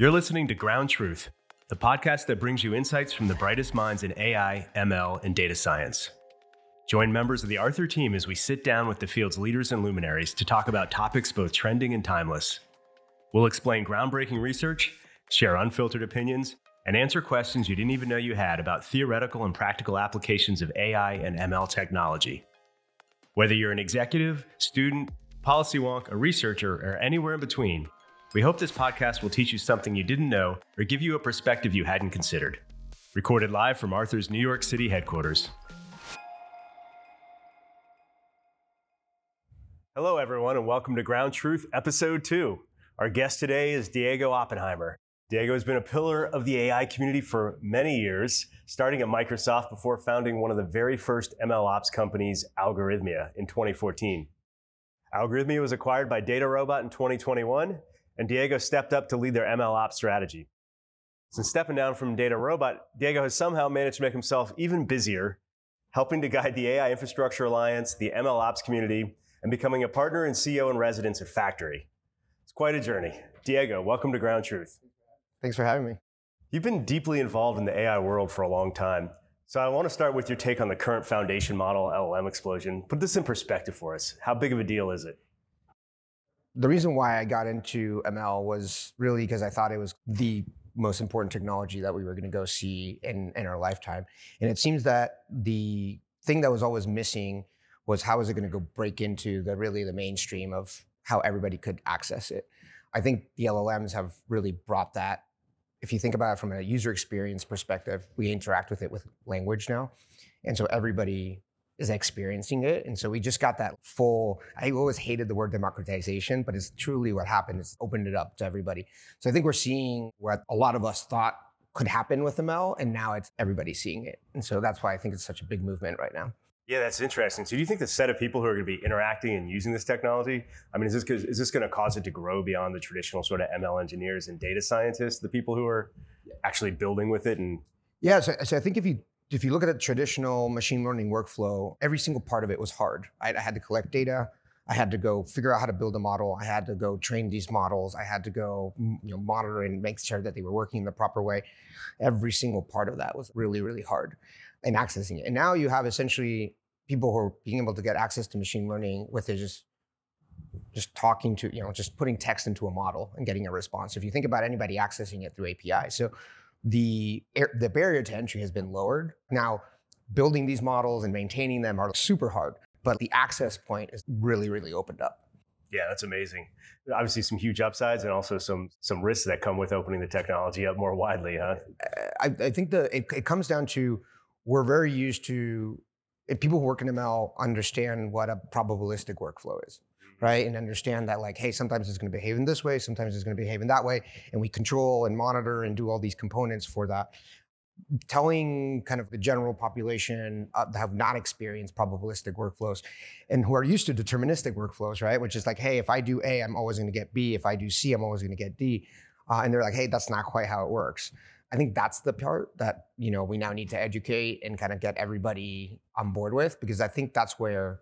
You're listening to Ground Truth, the podcast that brings you insights from the brightest minds in AI, ML, and data science. Join members of the Arthur team as we sit down with the field's leaders and luminaries to talk about topics both trending and timeless. We'll explain groundbreaking research, share unfiltered opinions, and answer questions you didn't even know you had about theoretical and practical applications of AI and ML technology. Whether you're an executive, student, policy wonk, a researcher, or anywhere in between, we hope this podcast will teach you something you didn't know or give you a perspective you hadn't considered. Recorded live from Arthur's New York City headquarters. Hello, everyone, and welcome to Ground Truth, Episode 2. Our guest today is Diego Oppenheimer. Diego has been a pillar of the AI community for many years, starting at Microsoft before founding one of the very first MLOps companies, Algorithmia, in 2014. Algorithmia was acquired by DataRobot in 2021, and Diego stepped up to lead their ML ops strategy. Since stepping down from DataRobot, Diego has somehow managed to make himself even busier, helping to guide the AI Infrastructure Alliance, the ML ops community, and becoming a partner and CEO in residence at Factory. It's quite a journey. Diego, welcome to Ground Truth. Thanks for having me. You've been deeply involved in the AI world for a long time. So I want to start with your take on the current foundation model LLM explosion. Put this in perspective for us. How big of a deal is it? The reason why I got into ML was really because I thought it was the most important technology that we were going to go see in, in our lifetime. And it seems that the thing that was always missing was how is it going to go break into the really the mainstream of how everybody could access it. I think the LLMs have really brought that if you think about it from a user experience perspective, we interact with it with language now. And so everybody is experiencing it. And so we just got that full, I always hated the word democratization, but it's truly what happened. It's opened it up to everybody. So I think we're seeing what a lot of us thought could happen with ML, and now it's everybody seeing it. And so that's why I think it's such a big movement right now. Yeah, that's interesting. So, do you think the set of people who are going to be interacting and using this technology? I mean, is this is this going to cause it to grow beyond the traditional sort of ML engineers and data scientists, the people who are actually building with it? And yeah, so, so I think if you if you look at a traditional machine learning workflow, every single part of it was hard. I, I had to collect data. I had to go figure out how to build a model. I had to go train these models. I had to go, you know, monitor and make sure that they were working in the proper way. Every single part of that was really, really hard in accessing it. And now you have essentially people who are being able to get access to machine learning with just just talking to you know just putting text into a model and getting a response. If you think about anybody accessing it through API, so the air, the barrier to entry has been lowered. Now, building these models and maintaining them are super hard, but the access point is really really opened up. Yeah, that's amazing. Obviously, some huge upsides and also some some risks that come with opening the technology up more widely, huh? Uh, I, I think the it, it comes down to we're very used to if people who work in ML understand what a probabilistic workflow is. Right? And understand that like, hey, sometimes it's going to behave in this way, sometimes it's going to behave in that way, and we control and monitor and do all these components for that. Telling kind of the general population uh, that have not experienced probabilistic workflows and who are used to deterministic workflows, right? Which is like, hey, if I do A, I'm always going to get B. If I do C, I'm always going to get D. Uh, and they're like, hey, that's not quite how it works. I think that's the part that you know we now need to educate and kind of get everybody on board with because I think that's where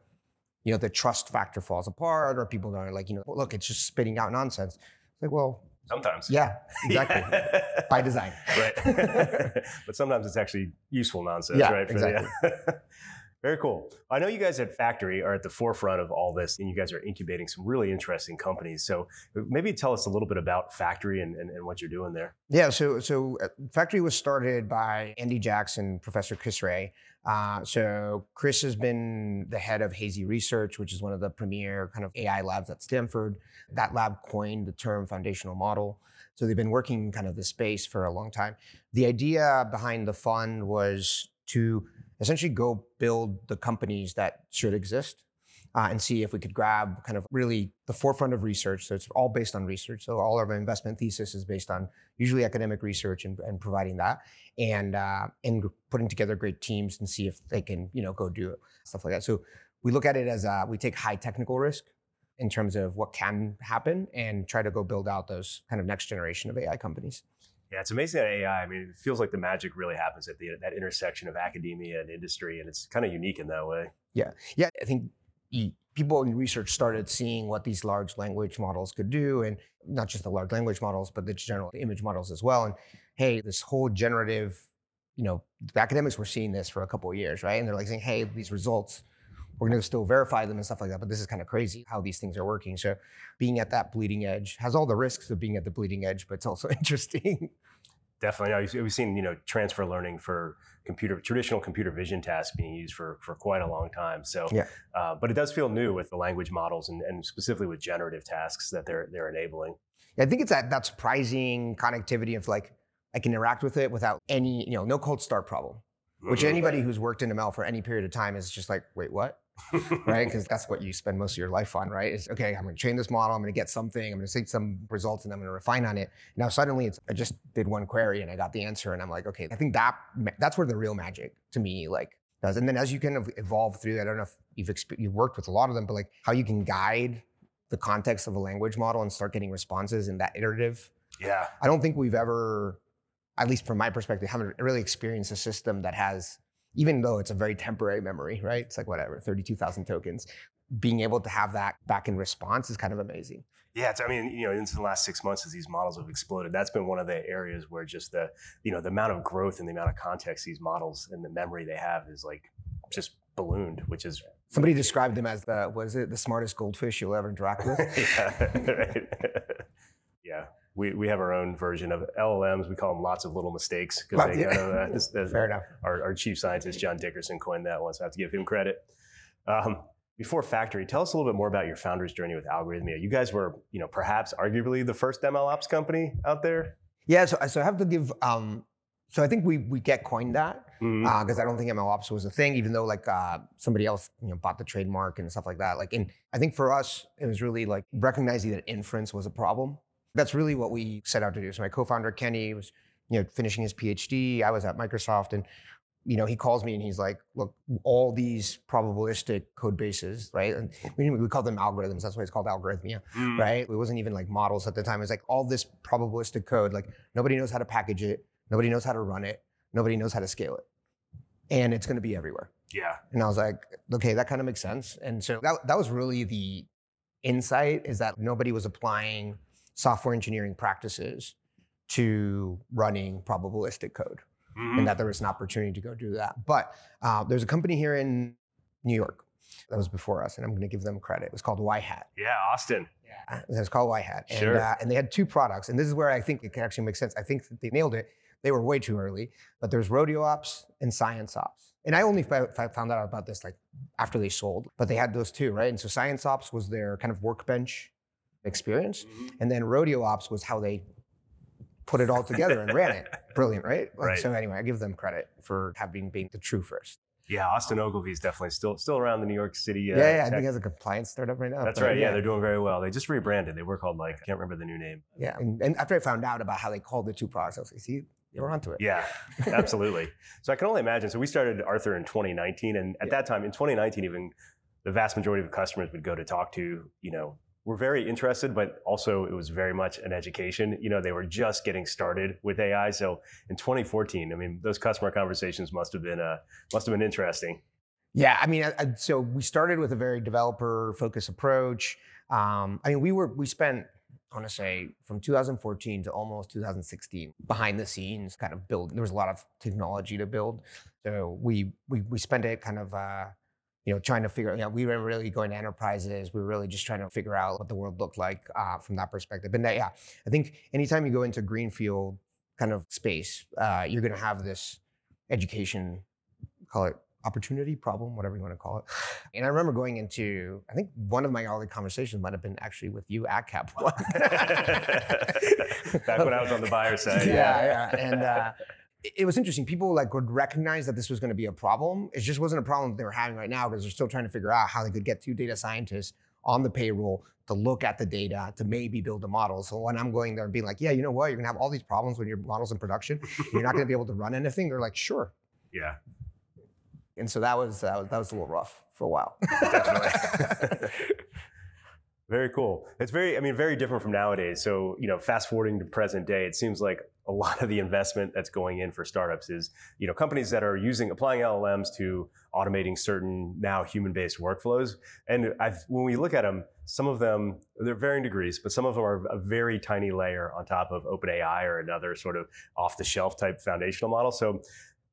you know the trust factor falls apart or people are like you know look it's just spitting out nonsense. It's like well sometimes yeah exactly yeah. by design right but sometimes it's actually useful nonsense yeah, right exactly. Very cool. I know you guys at Factory are at the forefront of all this, and you guys are incubating some really interesting companies. So maybe tell us a little bit about Factory and, and, and what you're doing there. Yeah, so so uh, Factory was started by Andy Jackson, Professor Chris Ré. Uh, so Chris has been the head of Hazy Research, which is one of the premier kind of AI labs at Stanford. That lab coined the term foundational model. So they've been working in kind of this space for a long time. The idea behind the fund was to essentially go build the companies that should exist uh, and see if we could grab kind of really the forefront of research. So it's all based on research. So all of our investment thesis is based on usually academic research and, and providing that, and uh, and putting together great teams and see if they can you know go do stuff like that. So we look at it as uh, we take high technical risk in terms of what can happen and try to go build out those kind of next generation of AI companies. Yeah, it's amazing that AI. I mean, it feels like the magic really happens at the, that intersection of academia and industry, and it's kind of unique in that way. Yeah, yeah. I think people in research started seeing what these large language models could do, and not just the large language models, but the general image models as well. And hey, this whole generative, you know, the academics were seeing this for a couple of years, right? And they're like saying, hey, these results, we're going to still verify them and stuff like that. But this is kind of crazy how these things are working. So being at that bleeding edge has all the risks of being at the bleeding edge, but it's also interesting. Definitely, no, we've seen you know transfer learning for computer traditional computer vision tasks being used for for quite a long time. So, yeah. uh, but it does feel new with the language models and, and specifically with generative tasks that they're they're enabling. Yeah, I think it's that that surprising connectivity of like I can interact with it without any you know no cold start problem, which Mm-hmm. anybody who's worked in ML for any period of time is just like wait what right? Because that's what you spend most of your life on, right? Is okay, I'm going to train this model, I'm going to get something, I'm going to see some results, and I'm going to refine on it. Now suddenly, it's I just did one query and I got the answer, and I'm like, okay, I think that that's where the real magic to me like does. And then as you kind of evolve through, I don't know if you've exp- you've worked with a lot of them, but like how you can guide the context of a language model and start getting responses in that iterative. Yeah, I don't think we've ever, at least from my perspective, haven't really experienced a system that has even though it's a very temporary memory, right? It's like whatever, 32,000 tokens. Being able to have that back in response is kind of amazing. Yeah, it's, I mean, you know, in the last six months as these models have exploded, that's been one of the areas where just the, you know, the amount of growth and the amount of context these models and the memory they have is like just ballooned, which is Somebody described them as the, was it the smartest goldfish you'll ever interact with? yeah, right. yeah. We, we have our own version of LLMs. We call them lots of little mistakes because they Yeah. kind of, uh, this- this- Fair enough. our, our chief scientist John Dickerson coined that one, so I have to give him credit. Um, before Factory, tell us a little bit more about your founder's journey with Algorithmia. You guys were, you know, perhaps arguably the first ML ops company out there. Yeah, so, so I have to give, um, so I think we, we get coined that because I don't think ML ops was a thing, even though like uh, somebody else you know bought the trademark and stuff like that. Like, and I think for us, it was really like recognizing that inference was a problem. That's really what we set out to do. So my co-founder Kenny was you know finishing his PhD. I was at Microsoft, and you know he calls me and he's like, "Look, all these probabilistic code bases, right? And we, we call them algorithms. That's why it's called algorithmia, Mm. right? It wasn't even like models at the time. It was like all this probabilistic code. Like nobody knows how to package it. Nobody knows how to run it. Nobody knows how to scale it. And it's going to be everywhere. Yeah. And I was like, okay, that kind of makes sense. And so that, that was really the insight is that nobody was applying software engineering practices to running probabilistic code Mhm. and that there was an opportunity to go do that. But uh, there's a company here in New York that was before us, and I'm going to give them credit. It was called Yhat. Yeah, Austin. Yeah, it was called Yhat, and Sure. uh, and they had two products, and this is where I think it can actually make sense. I think that they nailed it. They were way too early, but there's Rodeo Ops and Science Ops, and I only found out about this like after they sold. But they had those two, right? And so Science Ops was their kind of workbench experience, Mhm. and then Rodeo Ops was how they put it all together and ran it. Brilliant, right? Right. So anyway, I give them credit for having being the true first. Yeah, Austin Ogilvie is definitely still still around the New York City. Uh, yeah, yeah, I tech- think as a compliance startup right now. That's right. Yeah, they're doing very well. They just rebranded. They were called like I can't remember the new name. yeah. And, and after I found out about how they called the two products, I was like, see, they were onto it. Yeah, absolutely. so I can only imagine. So we started Arthur in 2019, and at Yeah. that time, in 2019, even the vast majority of customers would go to talk to, you know, were very interested, but also it was very much an education. You know, they were just getting started with AI. So in 2014, I mean, those customer conversations must have been uh, must have been interesting. Yeah, I mean, I, I- so we started with a very developer-focused approach. Um, I mean, we were we spent, I want to say, from 2014 to almost 2016 behind the scenes, kind of build. There was a lot of technology to build, so we we we spent it kind of. Uh, you know, trying to figure, you know, we were really going to enterprises. We were really just trying to figure out what the world looked like uh, from that perspective. But yeah, I think anytime you go into greenfield kind of space, uh, you're going to have this education, call it opportunity, problem, whatever you want to call it. And I remember going into, I think one of my early conversations might have been actually with you at Cap One. Back when I was on the buyer side. yeah, yeah. And uh, it- was interesting. People like would recognize that this was going to be a problem. It just wasn't a problem that they were having right now because they're still trying to figure out how they could get two data scientists on the payroll to look at the data to maybe build a model. So when I'm going there and being like, yeah, you know what, you're gonna have all these problems when your model's in production. You're not gonna be able to run anything. They're like, sure. yeah. And so that was uh, that was a little rough for a while. Definitely. Very cool. It's very, I mean, very different from nowadays. So, you know, fast forwarding to present day, it seems like a lot of the investment that's going in for startups is, you know, companies that are using, applying LLMs to automating certain now human-based workflows. And I've, when we look at them, some of them, they're varying degrees, but some of them are a very tiny layer on top of OpenAI or another sort of off-the-shelf type foundational model. So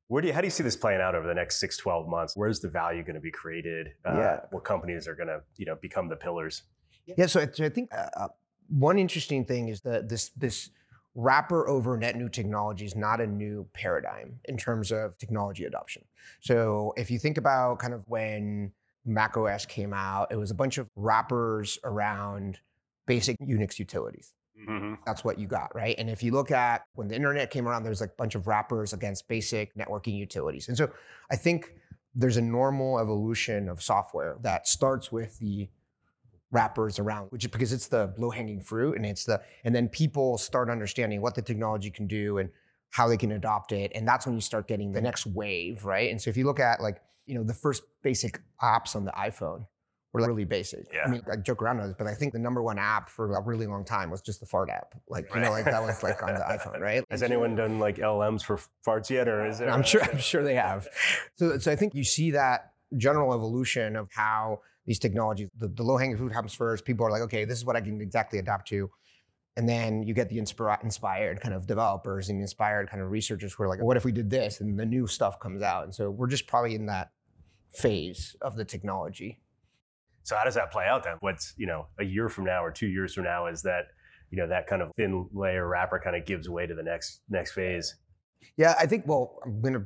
where do you, how do you see this playing out over the next six, 12 months? Where's the value going to be created? Uh, yeah. What companies are going to, you know, become the pillars? Yeah, so, so I think uh, uh, one interesting thing is that this this wrapper over net new technology is not a new paradigm in terms of technology adoption. So if you think about kind of when Mac OS came out, it was a bunch of wrappers around basic Unix utilities. Mm-hmm. That's what you got, right? And if you look at when the internet came around, there's like a bunch of wrappers against basic networking utilities. And so I think there's a normal evolution of software that starts with the wrappers around, which is because it's the low hanging fruit and it's the, and then people start understanding what the technology can do and how they can adopt it. And that's when you start getting the next wave, right? And so if you look at like, you know, the first basic apps on the iPhone were like really basic. Yeah. I mean, I joke around on this, but I think the number one app for a really long time was just the fart app. Like, you know, like that was like on the iPhone, right? Has anyone done like LMs for farts yet, or is it? I'm sure. I'm sure they have. So, so I think you see that general evolution of how these technologies, the, the low hanging fruit happens first. People are like, okay, this is what I can exactly adapt to. And then you get the inspira- inspired kind of developers and inspired kind of researchers who are like, what if we did this? And the new stuff comes out. And so we're just probably in that phase of the technology. So how does that play out then? What's, you know, a year from now or two years from now is that, you know, that kind of thin layer wrapper kind of gives way to the next next phase? Yeah, I think, well, I'm going to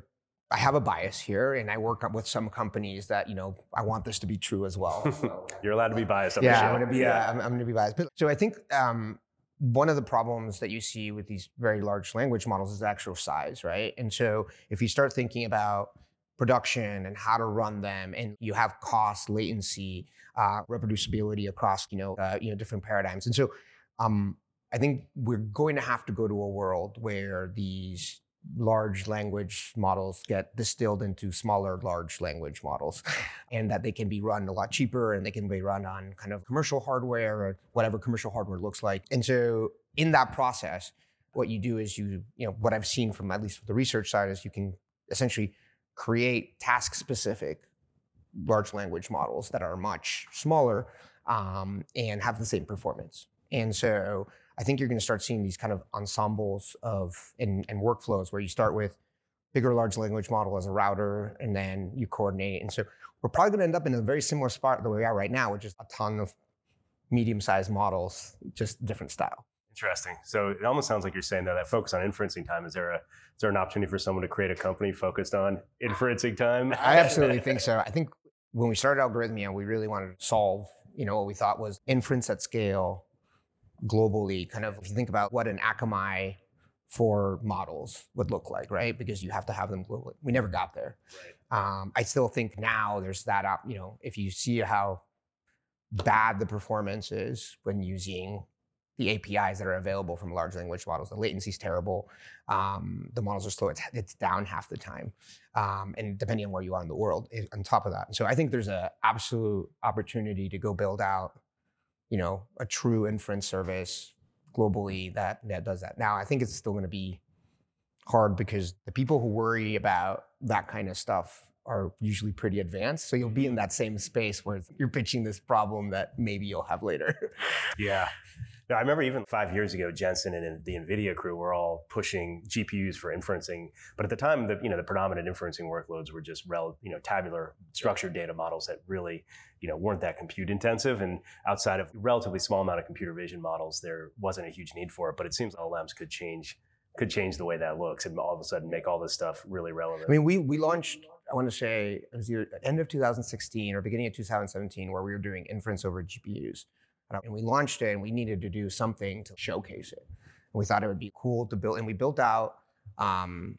I have a bias here, and I work up with some companies that you know I want this to be true as well. So. You're allowed to be biased. yeah, I'm going to be. Yeah. Uh, I'm, I'm going to be biased. But, so I think um, one of the problems that you see with these very large language models is the actual size, right? And so if you start thinking about production and how to run them, and you have cost, latency, uh, reproducibility across you know uh, you know different paradigms, and so um, I think we're going to have to go to a world where these large language models get distilled into smaller large language models and that they can be run a lot cheaper and they can be run on kind of commercial hardware or whatever commercial hardware looks like. And so in that process what you do is you you know what i've seen from at least the research side is you can essentially create task specific large language models that are much smaller um, and have the same performance. And so I think you're going to start seeing these kind of ensembles of and, and workflows where you start with bigger large language model as a router and then you coordinate. And so we're probably going to end up in a very similar spot the way we are right now, which is a ton of medium-sized models, just different style. Interesting. So it almost sounds like you're saying that that focus on inferencing time is there a is there an opportunity for someone to create a company focused on inferencing time? I absolutely think so. I think when we started Algorithmia, we really wanted to solve, you know, what we thought was inference at scale globally, kind of if you think about what an Akamai for models would look like, right? Because you have to have them globally. We never got there. Right. Um, I still think now there's that up, you know, if you see how bad the performance is when using the APIs that are available from large language models. The latency is terrible. Um, the models are slow. It's, it's down half the time. Um, and depending on where you are in the world, it, on top of that. So I think there's an absolute opportunity to go build out you know, a true inference service globally that that does that. Now, I think it's still going to be hard because the people who worry about that kind of stuff are usually pretty advanced. So you'll be in mm-hmm. that same space where you're pitching this problem that maybe you'll have later. yeah. No, I remember even five years ago, Jensen and the NVIDIA crew were all pushing GPUs for inferencing. But at the time, the you know the predominant inferencing workloads were just rel, you know tabular structured data models that really you know weren't that compute intensive. And outside of relatively small amount of computer vision models, there wasn't a huge need for it. But it seems LLMs could change could change the way that looks and all of a sudden make all this stuff really relevant. I mean, we we launched. I want to say it was either end of 2016 or beginning of 2017, where we were doing inference over GPUs. And we launched it and we needed to do something to showcase it. And we thought it would be cool to build, and we built out um,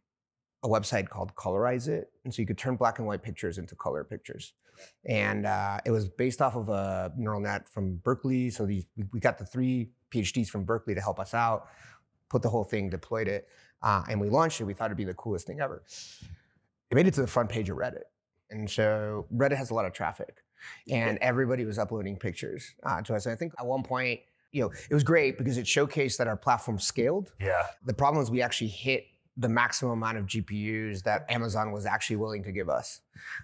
a website called Colorize It. And so you could turn black and white pictures into color pictures. And uh, it was based off of a neural net from Berkeley. So these, we got the three PhDs from Berkeley to help us out, put the whole thing, deployed it, uh, and we launched it. We thought it'd be the coolest thing ever. It made it to the front page of Reddit. And so Reddit has a lot of traffic. And everybody was uploading pictures uh, to us. And I think at one point, you know, it was great because it showcased that our platform scaled. Yeah. The problem is we actually hit the maximum amount of GPUs that Amazon was actually willing to give us.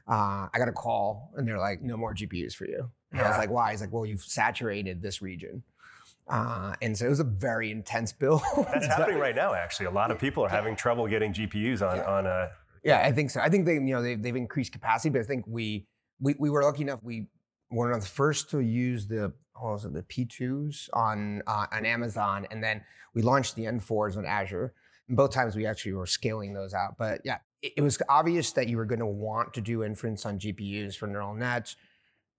Uh, I got a call and they're like, no more GPUs for you. And I was like, why? He's like, well, you've saturated this region. Uh, and so it was a very intense bill. That's happening right now, actually. A lot of people are having trouble getting GPUs on, on uh, Yeah, I think so. I think they, you know, they've, they've increased capacity, but I think we, we, we were lucky enough. We were one of the first to use the, what was it, the P2s on, uh, on Amazon. And then we launched the N4s on Azure. And both times we actually were scaling those out. But yeah, it, it was obvious that you were going to want to do inference on GPUs for neural nets,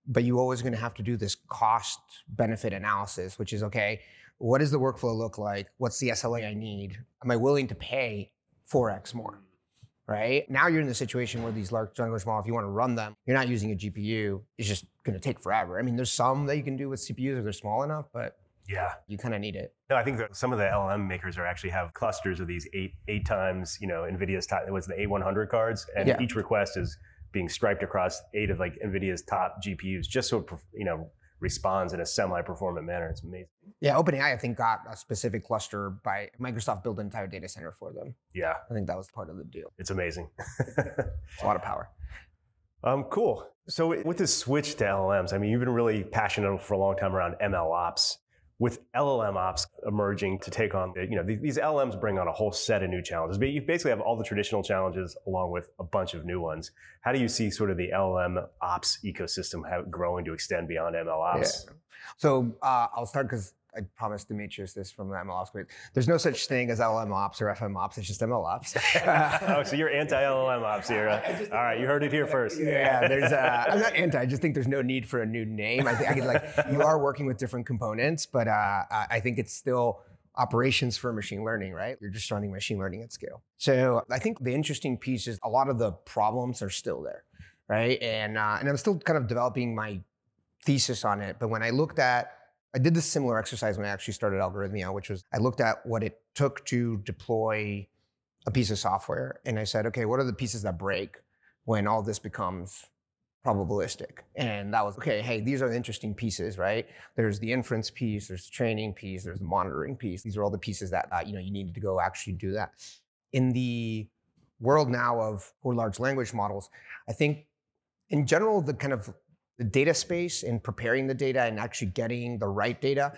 but you always going to have to do this cost benefit analysis, which is okay, what does the workflow look like? What's the SLA I need? Am I willing to pay 4x more? Right? Now you're in the situation where these large language models, if you want to run them, you're not using a GPU. It's just going to take forever. I mean, there's some that you can do with CPUs if they're small enough, but yeah. you kind of need it. No, I think that some of the LLM makers are actually have clusters of these eight eight times, you know, NVIDIA's top, it was the A100 cards, and Yeah. each request is being striped across eight of like NVIDIA's top GPUs, just so it, you know, responds in a semi-performant manner. It's amazing. Yeah, OpenAI, I think, got a specific cluster by Microsoft built an entire data center for them. Yeah, I think that was part of the deal. it's amazing. It's a lot of power. um, cool. So with this switch to LLMs, I mean, you've been really passionate for a long time around ML ops. With LLM ops emerging to take on, you know, these, LLMs bring on a whole set of new challenges. But you basically have all the traditional challenges along with a bunch of new ones. How do you see sort of the LLM ops ecosystem growing to extend beyond ML ops? So uh, I'll start because I promised Demetrios this from the ML Ops. But there's no such thing as LM Ops or FM Ops. It's just ML Ops. oh, so you're anti LLM ops here. uh, all right, you heard it here first. Yeah, there's. Uh, I'm not anti. I just think there's no need for a new name. I think I could like you are working with different components, but uh, I I think it's still operations for machine learning, right? You're just running machine learning at scale. So I think the interesting piece is a lot of the problems are still there, right? And uh, and I'm still kind of developing my thesis on it. But when I looked at I did this similar exercise when I actually started Algorithmia, which was I looked at what it took to deploy a piece of software, and I said, okay, what are the pieces that break when all this becomes probabilistic? And that was okay. Hey, these are the interesting pieces, right? There's the inference piece, there's the training piece, there's the monitoring piece. These are all the pieces that uh, you know you needed to go actually do that. In the world now of or large language models, I think in general the kind of the data space and preparing the data and actually getting the right data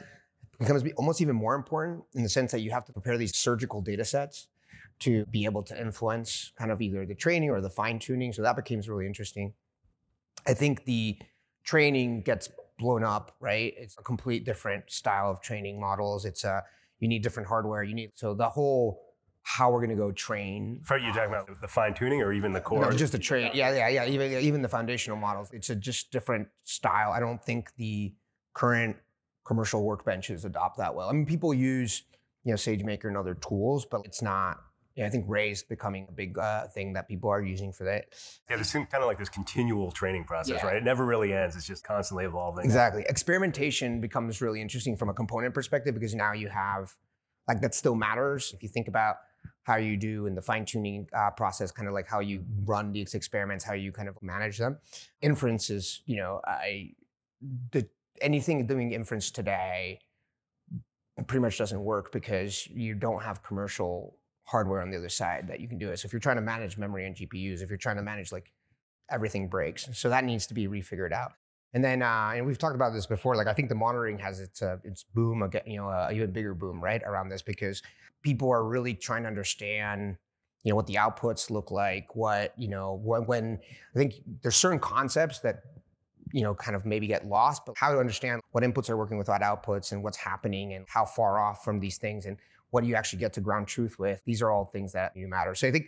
becomes almost even more important in the sense that you have to prepare these surgical data sets to be able to influence kind of either the training or the fine tuning. So that becomes really interesting. I think the training gets blown up, right? It's a complete different style of training models. It's a you need different hardware. You need so the whole how we're going to go train For you talking about the fine tuning or even the core? no, just the train. Yeah, yeah, yeah. Even even the foundational models, it's a just different style. I don't think the current commercial workbenches adopt that well. I mean, people use you know SageMaker and other tools, but it's not. Yeah, I think Ray is becoming a big uh, thing that people are using for that. yeah, there's kind of like this continual training process, Yeah. right? It never really ends. It's just constantly evolving. Exactly. Experimentation becomes really interesting from a component perspective because now you have like that still matters. If you think about how you do in the fine tuning uh, process, kind of like how you run these experiments, how you kind of manage them. Inference is, you know, I the anything doing inference today pretty much doesn't work because you don't have commercial hardware on the other side that you can do it. So if you're trying to manage memory and GPUs, if you're trying to manage like everything breaks, so that needs to be refigured out. And then, uh, and we've talked about this before. Like, I think the monitoring has its uh, its boom again. You know, uh, even bigger boom right around this because people are really trying to understand, you know, what the outputs look like. What you know, when, when I think there's certain concepts that you know kind of maybe get lost, but how to understand what inputs are working with what outputs and what's happening and how far off from these things and what do you actually get to ground truth with. These are all things that you matter. So I think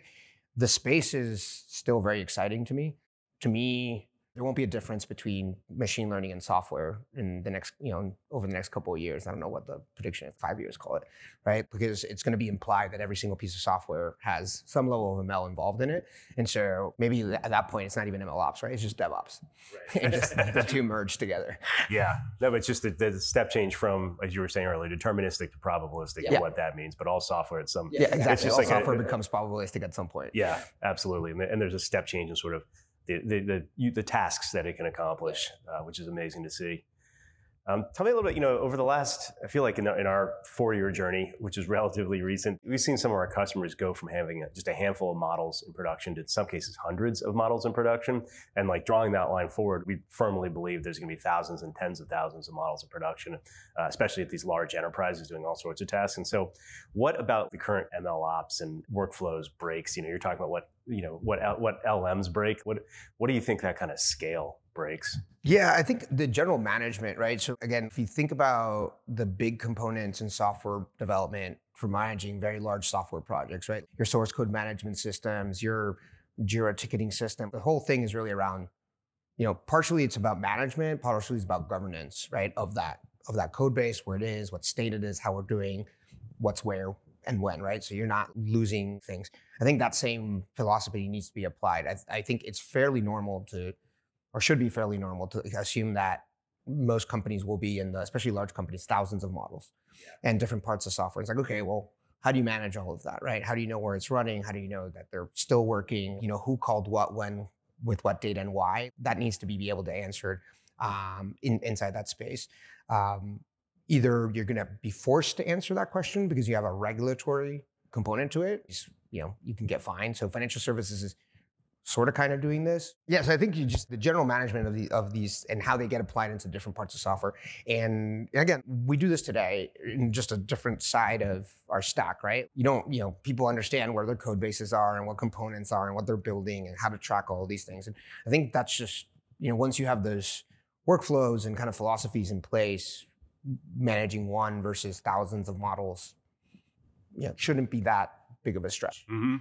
the space is still very exciting to me. To me, there won't be a difference between machine learning and software in the next, you know, over the next couple of years. I don't know what the prediction is, five years, call it, right? Because it's going to be implied that every single piece of software has some level of ML involved in it. And so maybe at that point, it's not even ML ops, right? It's just DevOps. and just the two merge together. Yeah, no, but it's just the, the step change from, as you were saying earlier, deterministic to probabilistic and what that means. But all software at some, Yeah, exactly. just All like a- software becomes probabilistic at some point. yeah, absolutely. And there's a step change in sort of the the the, the tasks that it can accomplish, uh, which is amazing to see. Um, tell me a little bit, you know, over the last, I feel like in, in our four year journey, which is relatively recent, we've seen some of our customers go from having just a handful of models in production to in some cases hundreds of models in production. And like drawing that line forward, we firmly believe there's going to be thousands and tens of thousands of models in production, uh, especially at these large enterprises doing all sorts of tasks. And so, what about the current ML ops and workflows breaks? You know, you're talking about what, you know, what, what LMs break. What, what do you think that kind of scale breaks? Yeah, I think the general management, right? So again, if you think about the big components in software development for managing very large software projects, right? Your source code management systems, your Jira ticketing system, the whole thing is really around, you know, partially it's about management, partially it's about governance, right? Of that, of that code base, where it is, what state it is, how we're doing, what's where and when, right? So you're not losing things. I think that same philosophy needs to be applied. I, I think it's fairly normal to or should be fairly normal to assume that most companies will be in the, especially large companies, thousands of models yeah. and different parts of software. It's like, okay, well, how do you manage all of that, right? How do you know where it's running? How do you know that they're still working? You know, who called what, when, with what data and why? That needs to be, be able to answer um, in, inside that space. Um, either you're going to be forced to answer that question because you have a regulatory component to it. You know, you can get fined. So financial services is sort of kind of doing this. Yes, I think you just the general management of the of these and how they get applied into different parts of software. And again, we do this today in just a different side of our stack, right? You don't, you know, people understand where their code bases are and what components are and what they're building and how to track all these things. And I think that's just, you know, once you have those workflows and kind of philosophies in place, managing one versus thousands of models, know, shouldn't be that big of a stretch. Mm-hmm.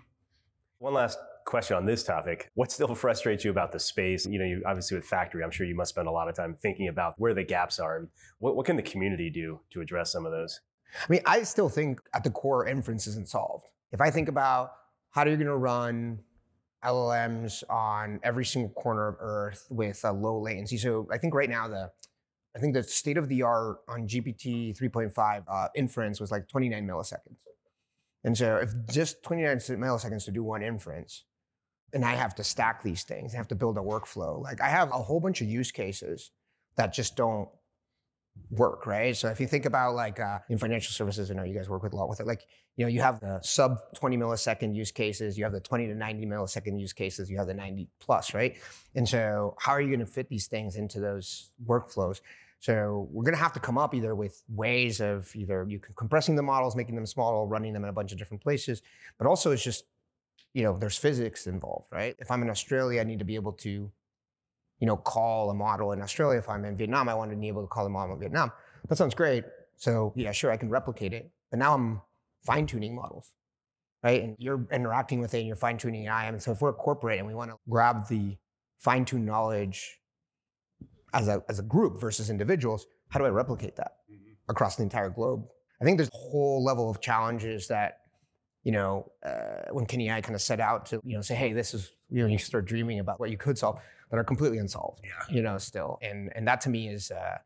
One last question on this topic. What still frustrates you about the space? You know, you obviously with Factory, I'm sure you must spend a lot of time thinking about where the gaps are and what, what can the community do to address some of those? I mean, I still think at the core inference isn't solved. If I think about how are you going to run LLMs on every single corner of Earth with a low latency. So I think right now the I think the state of the art on GPT 3.5 uh, inference was like 29 milliseconds. And so if just 29 milliseconds to do one inference, and I have to stack these things. I have to build a workflow. Like I have a whole bunch of use cases that just don't work, right? So if you think about like uh, in financial services, I know you guys work with a lot with it. Like you know, you have the sub 20 millisecond use cases, you have the 20 to 90 millisecond use cases, you have the 90 plus, right? And so how are you going to fit these things into those workflows? So we're going to have to come up either with ways of either you can compressing the models, making them smaller, running them in a bunch of different places, but also it's just you know, there's physics involved, right? If I'm in Australia, I need to be able to, you know, call a model in Australia. If I'm in Vietnam, I want to be able to call a model in Vietnam. That sounds great. So yeah, sure, I can replicate it. But now I'm fine tuning models, right? And you're interacting with it and you're fine tuning AI. And so if we're a corporate and we want to grab the fine tuned knowledge as a, as a group versus individuals, how do I replicate that mm-hmm. across the entire globe? I think there's a whole level of challenges that you know, uh, when Kenny and I kind of set out to, you know, say, hey, this is, you know, you start dreaming about what you could solve that are completely unsolved, yeah. you know, still. And and that to me is, uh,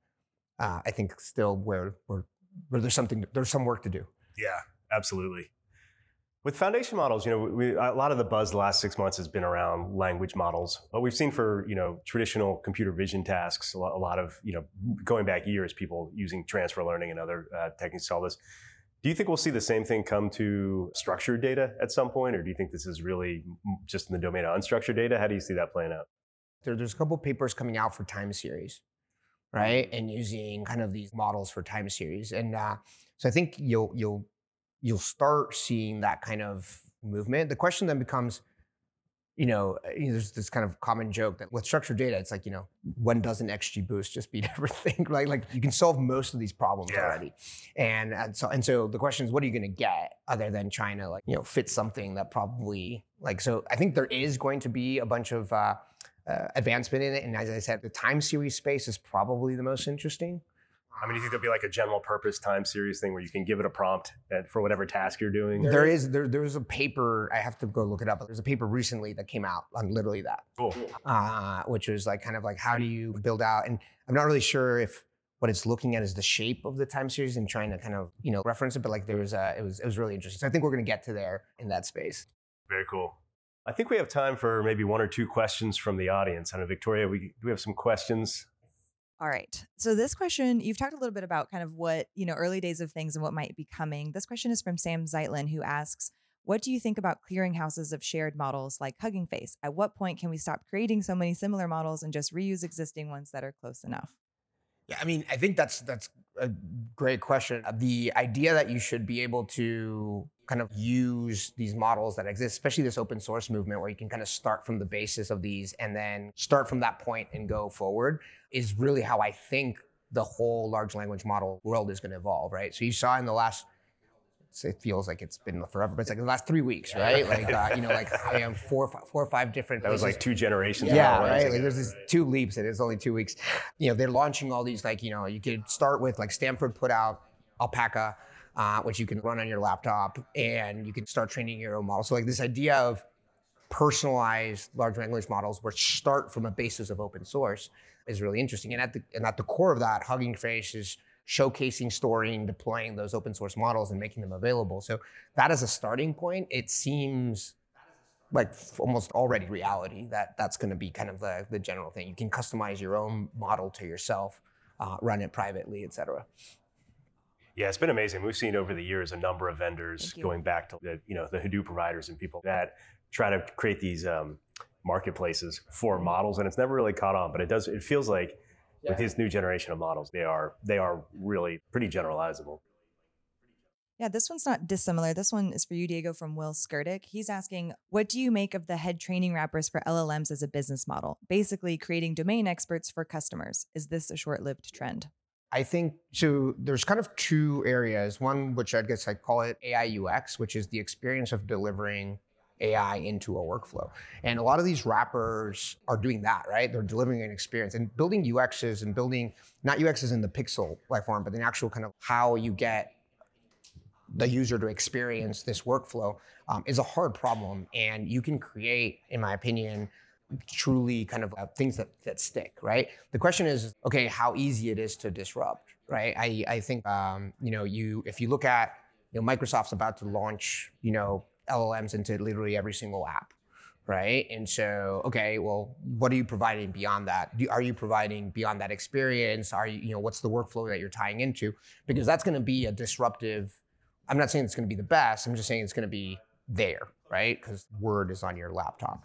uh, I think, still where, where, where there's something, there's some work to do. Yeah, absolutely. With foundation models, you know, we, a lot of the buzz the last six months has been around language models. But we've seen for you know traditional computer vision tasks, a lot, a lot of you know going back years, people using transfer learning and other uh, techniques to solve this. Do you think we'll see the same thing come to structured data at some point, or do you think this is really just in the domain of unstructured data? How do you see that playing out? There, there's a couple papers coming out for time series, right, and using kind of these models for time series, and uh, so I think you'll you'll you'll start seeing that kind of movement. The question then becomes, you know, uh, there's this kind of common joke that with structured data, it's like, you know, when doesn't XGBoost just beat everything? right? Like you can solve most of these problems yeah. already. And, and so and so the question is, what are you going to get other than trying to like, you know, fit something that probably like so I think there is going to be a bunch of uh, uh, advancement in it. And as I said, the time series space is probably the most interesting. I mean, you think there'll be like a general purpose time series thing where you can give it a prompt for whatever task you're doing? There is there there's a paper I have to go look it up. But there's a paper recently that came out on literally that. Cool. Uh, which was like kind of like how do you build out? And I'm not really sure if what it's looking at is the shape of the time series and trying to kind of you know reference it. But like there was a it was it was really interesting. So I think we're going to get to there in that space. Very cool. I think we have time for maybe one or two questions from the audience. I know, Victoria, we, do we have some questions? All right. So this question, you've talked a little bit about kind of what, you know, early days of things and what might be coming. This question is from Sam Zeitlin, who asks, what do you think about clearinghouses of shared models like Hugging Face? At what point can we stop creating so many similar models and just reuse existing ones that are close enough? Yeah, I mean, I think that's that's a great question. The idea that you should be able to kind of use these models that exist, especially this open source movement where you can kind of start from the basis of these and then start from that point and go forward, is really how I think the whole large language model world is going to evolve, right? So you saw in the last it feels like it's been forever, but it's like the last three weeks, right? Like uh, you know, like I have four, four or five different. That was like two generations. Yeah, ago, right. Like there's these two leaps, and it's only two weeks. You know, they're launching all these like you know, you could start with like Stanford put out Alpaca, uh, which you can run on your laptop, and you can start training your own model. So like this idea of personalized large language models, which start from a basis of open source, is really interesting. And at the and at the core of that, Hugging Face is showcasing, storing, deploying those open source models and making them available. So that as a starting point, it seems like almost already reality that that's going to be kind of the, the general thing. You can customize your own model to yourself, uh, run it privately, et cetera. Yeah, it's been amazing. We've seen over the years a number of vendors going back to the you know the Hadoop providers and people that try to create these um, marketplaces for models, and it's never really caught on. But it does. It feels like yeah. with his new generation of models, they are they are really pretty generalizable. Yeah, this one's not dissimilar. This one is for you, Diego, from Will Skirdick. He's asking, what do you make of the head training wrappers for LLMs as a business model? Basically, creating domain experts for customers. Is this a short-lived trend? I think so. There's kind of two areas. One, which I guess I call it AI UX, which is the experience of delivering AI into a workflow. And a lot of these wrappers are doing that, right? They're delivering an experience and building UXs and building not UXs in the pixel like form, but the actual kind of how you get the user to experience this workflow um, is a hard problem. And you can create, in my opinion, truly kind of uh, things that, that stick, right? The question is, okay, how easy it is to disrupt, right? I, I think, um, you know, you if you look at, you know, Microsoft's about to launch, you know, LLMs into literally every single app, right? And so, okay, well, what are you providing beyond that? Do, are you providing beyond that experience? Are you, you know, what's the workflow that you're tying into? Because that's going to be a disruptive. I'm not saying it's going to be the best. I'm just saying it's going to be there, right? Because Word is on your laptop,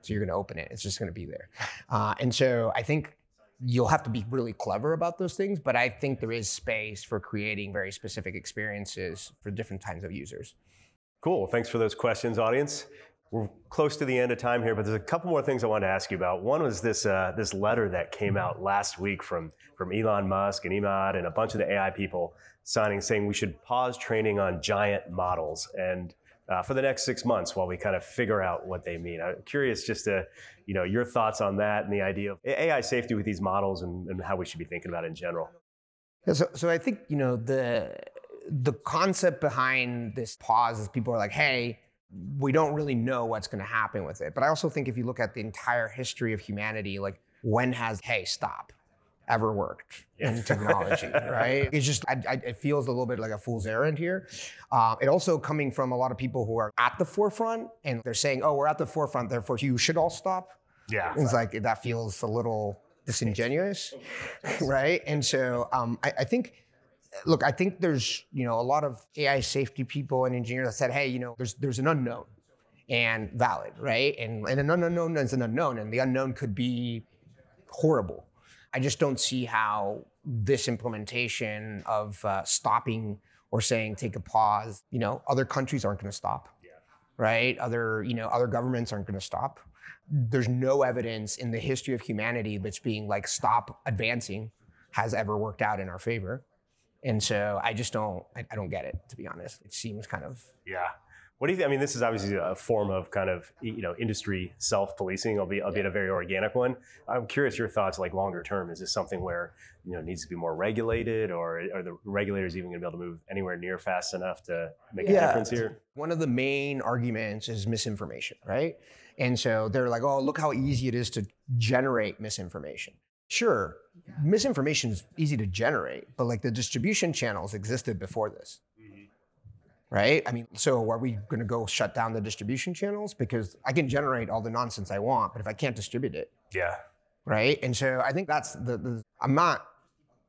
so you're going to open it. It's just going to be there. Uh, and so, I think you'll have to be really clever about those things, but I think there is space for creating very specific experiences for different kinds of users. Cool. Thanks for those questions, audience. We're close to the end of time here, but there's a couple more things I wanted to ask you about. One was this uh, this letter that came out last week from from Elon Musk and Emad and a bunch of the AI people signing, saying we should pause training on giant models and uh, for the next six months while we kind of figure out what they mean. I'm curious just to, you know, your thoughts on that and the idea of AI safety with these models and, and how we should be thinking about it in general. Yeah, so, so I think you know the the concept behind this pause is people are like, hey, we don't really know what's going to happen with it. But I also think if you look at the entire history of humanity, like when has hey stop ever worked yeah. in technology, right? It's just I, I, it feels a little bit like a fool's errand here. Uh, it also coming from a lot of people who are at the forefront and they're saying, oh, we're at the forefront, therefore you should all stop. Yeah, it's like that feels a little disingenuous, right? And so um, I, I think look, I think there's you know a lot of AI safety people and engineers that said, hey, you know, there's there's an unknown and valid, right? And and an unknown is an unknown, and the unknown could be horrible. I just don't see how this implementation of uh, stopping or saying take a pause, you know, other countries aren't going to stop, yeah. right? Other you know other governments aren't going to stop. There's no evidence in the history of humanity that's being like stop advancing has ever worked out in our favor. And so I just don't, I, I don't get it, to be honest. It seems kind of. Yeah. What do you think? I mean, this is obviously a form of kind of you know industry self-policing, albeit, albeit a very organic one. I'm curious your thoughts, like longer term. Is this something where you know needs to be more regulated, or are the regulators even going to be able to move anywhere near fast enough to make yeah. a difference here? One of the main arguments is misinformation, right? And so they're like, oh, look how easy it is to generate misinformation. Sure, misinformation is easy to generate, but like the distribution channels existed before this. Right? I mean, so are we going to go shut down the distribution channels because I can generate all the nonsense I want, but if I can't distribute it, Yeah. right? And so I think that's the, the I'm not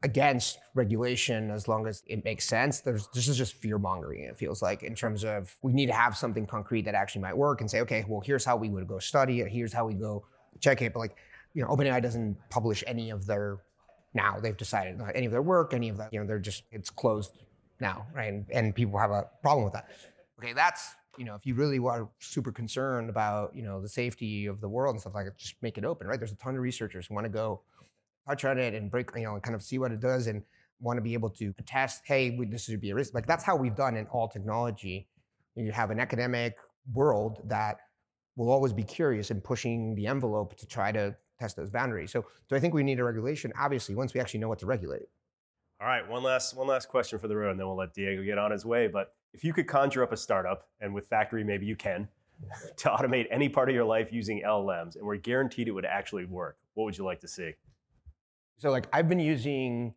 against regulation as long as it makes sense. There's this is just fear mongering. It feels like in terms of we need to have something concrete that actually might work and say, okay, well here's how we would go study it. Here's how we go check it. But like you know, OpenAI doesn't publish any of their now. They've decided not any of their work, any of that. You know, they're just it's closed now, right? And, and people have a problem with that. Okay, that's you know, if you really are super concerned about you know the safety of the world and stuff like that, just make it open, right? There's a ton of researchers who want to go touch on it and break, you know, and kind of see what it does and want to be able to test, hey, we, this should be a risk. Like that's how we've done in all technology. You have an academic world that will always be curious and pushing the envelope to try to test those boundaries. So, do I think we need a regulation? Obviously, once we actually know what to regulate. All right, one last one last question for the road, and then we'll let Diego get on his way. But if you could conjure up a startup, and with Factory maybe you can, to automate any part of your life using LLMs, and we're guaranteed it would actually work, what would you like to see? So, like, I've been using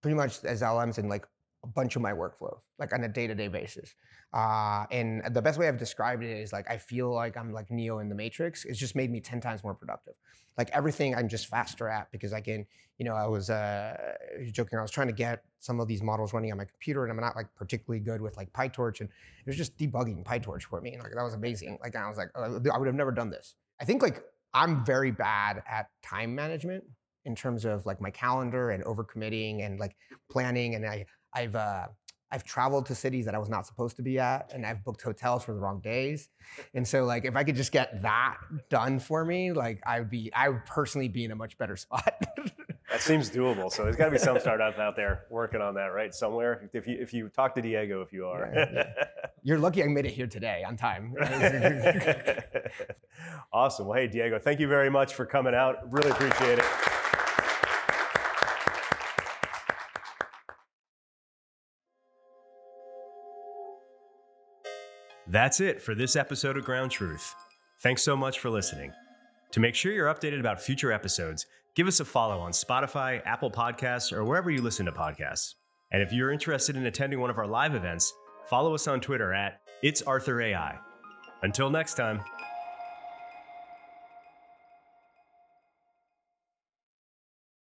pretty much as LMs in like a bunch of my workflows, like on a day-to-day basis. Uh, and the best way I've described it is like I feel like I'm like Neo in the Matrix. It's just made me ten times more productive. Like everything, I'm just faster at because I can, you know, I was uh, joking. I was trying to get some of these models running on my computer, and I'm not like particularly good with like PyTorch, and it was just debugging PyTorch for me, and like that was amazing. Like I was like, oh, I would have never done this. I think like I'm very bad at time management in terms of like my calendar and overcommitting and like planning, and I I've uh, I've traveled to cities that I was not supposed to be at, and I've booked hotels for the wrong days. And so, like, if I could just get that done for me, like, I would be, I would personally be in a much better spot. That seems doable. So there's got to be some startup out there working on that, right? Somewhere. If you if you talk to Diego, if you are. Yeah, You're lucky I made it here today on time. awesome. Well, hey Diego, thank you very much for coming out. Really appreciate it. That's it for this episode of Ground Truth. Thanks so much for listening. To make sure you're updated about future episodes, give us a follow on Spotify, Apple Podcasts, or wherever you listen to podcasts. And if you're interested in attending one of our live events, follow us on Twitter at It's Arthur AI. Until next time.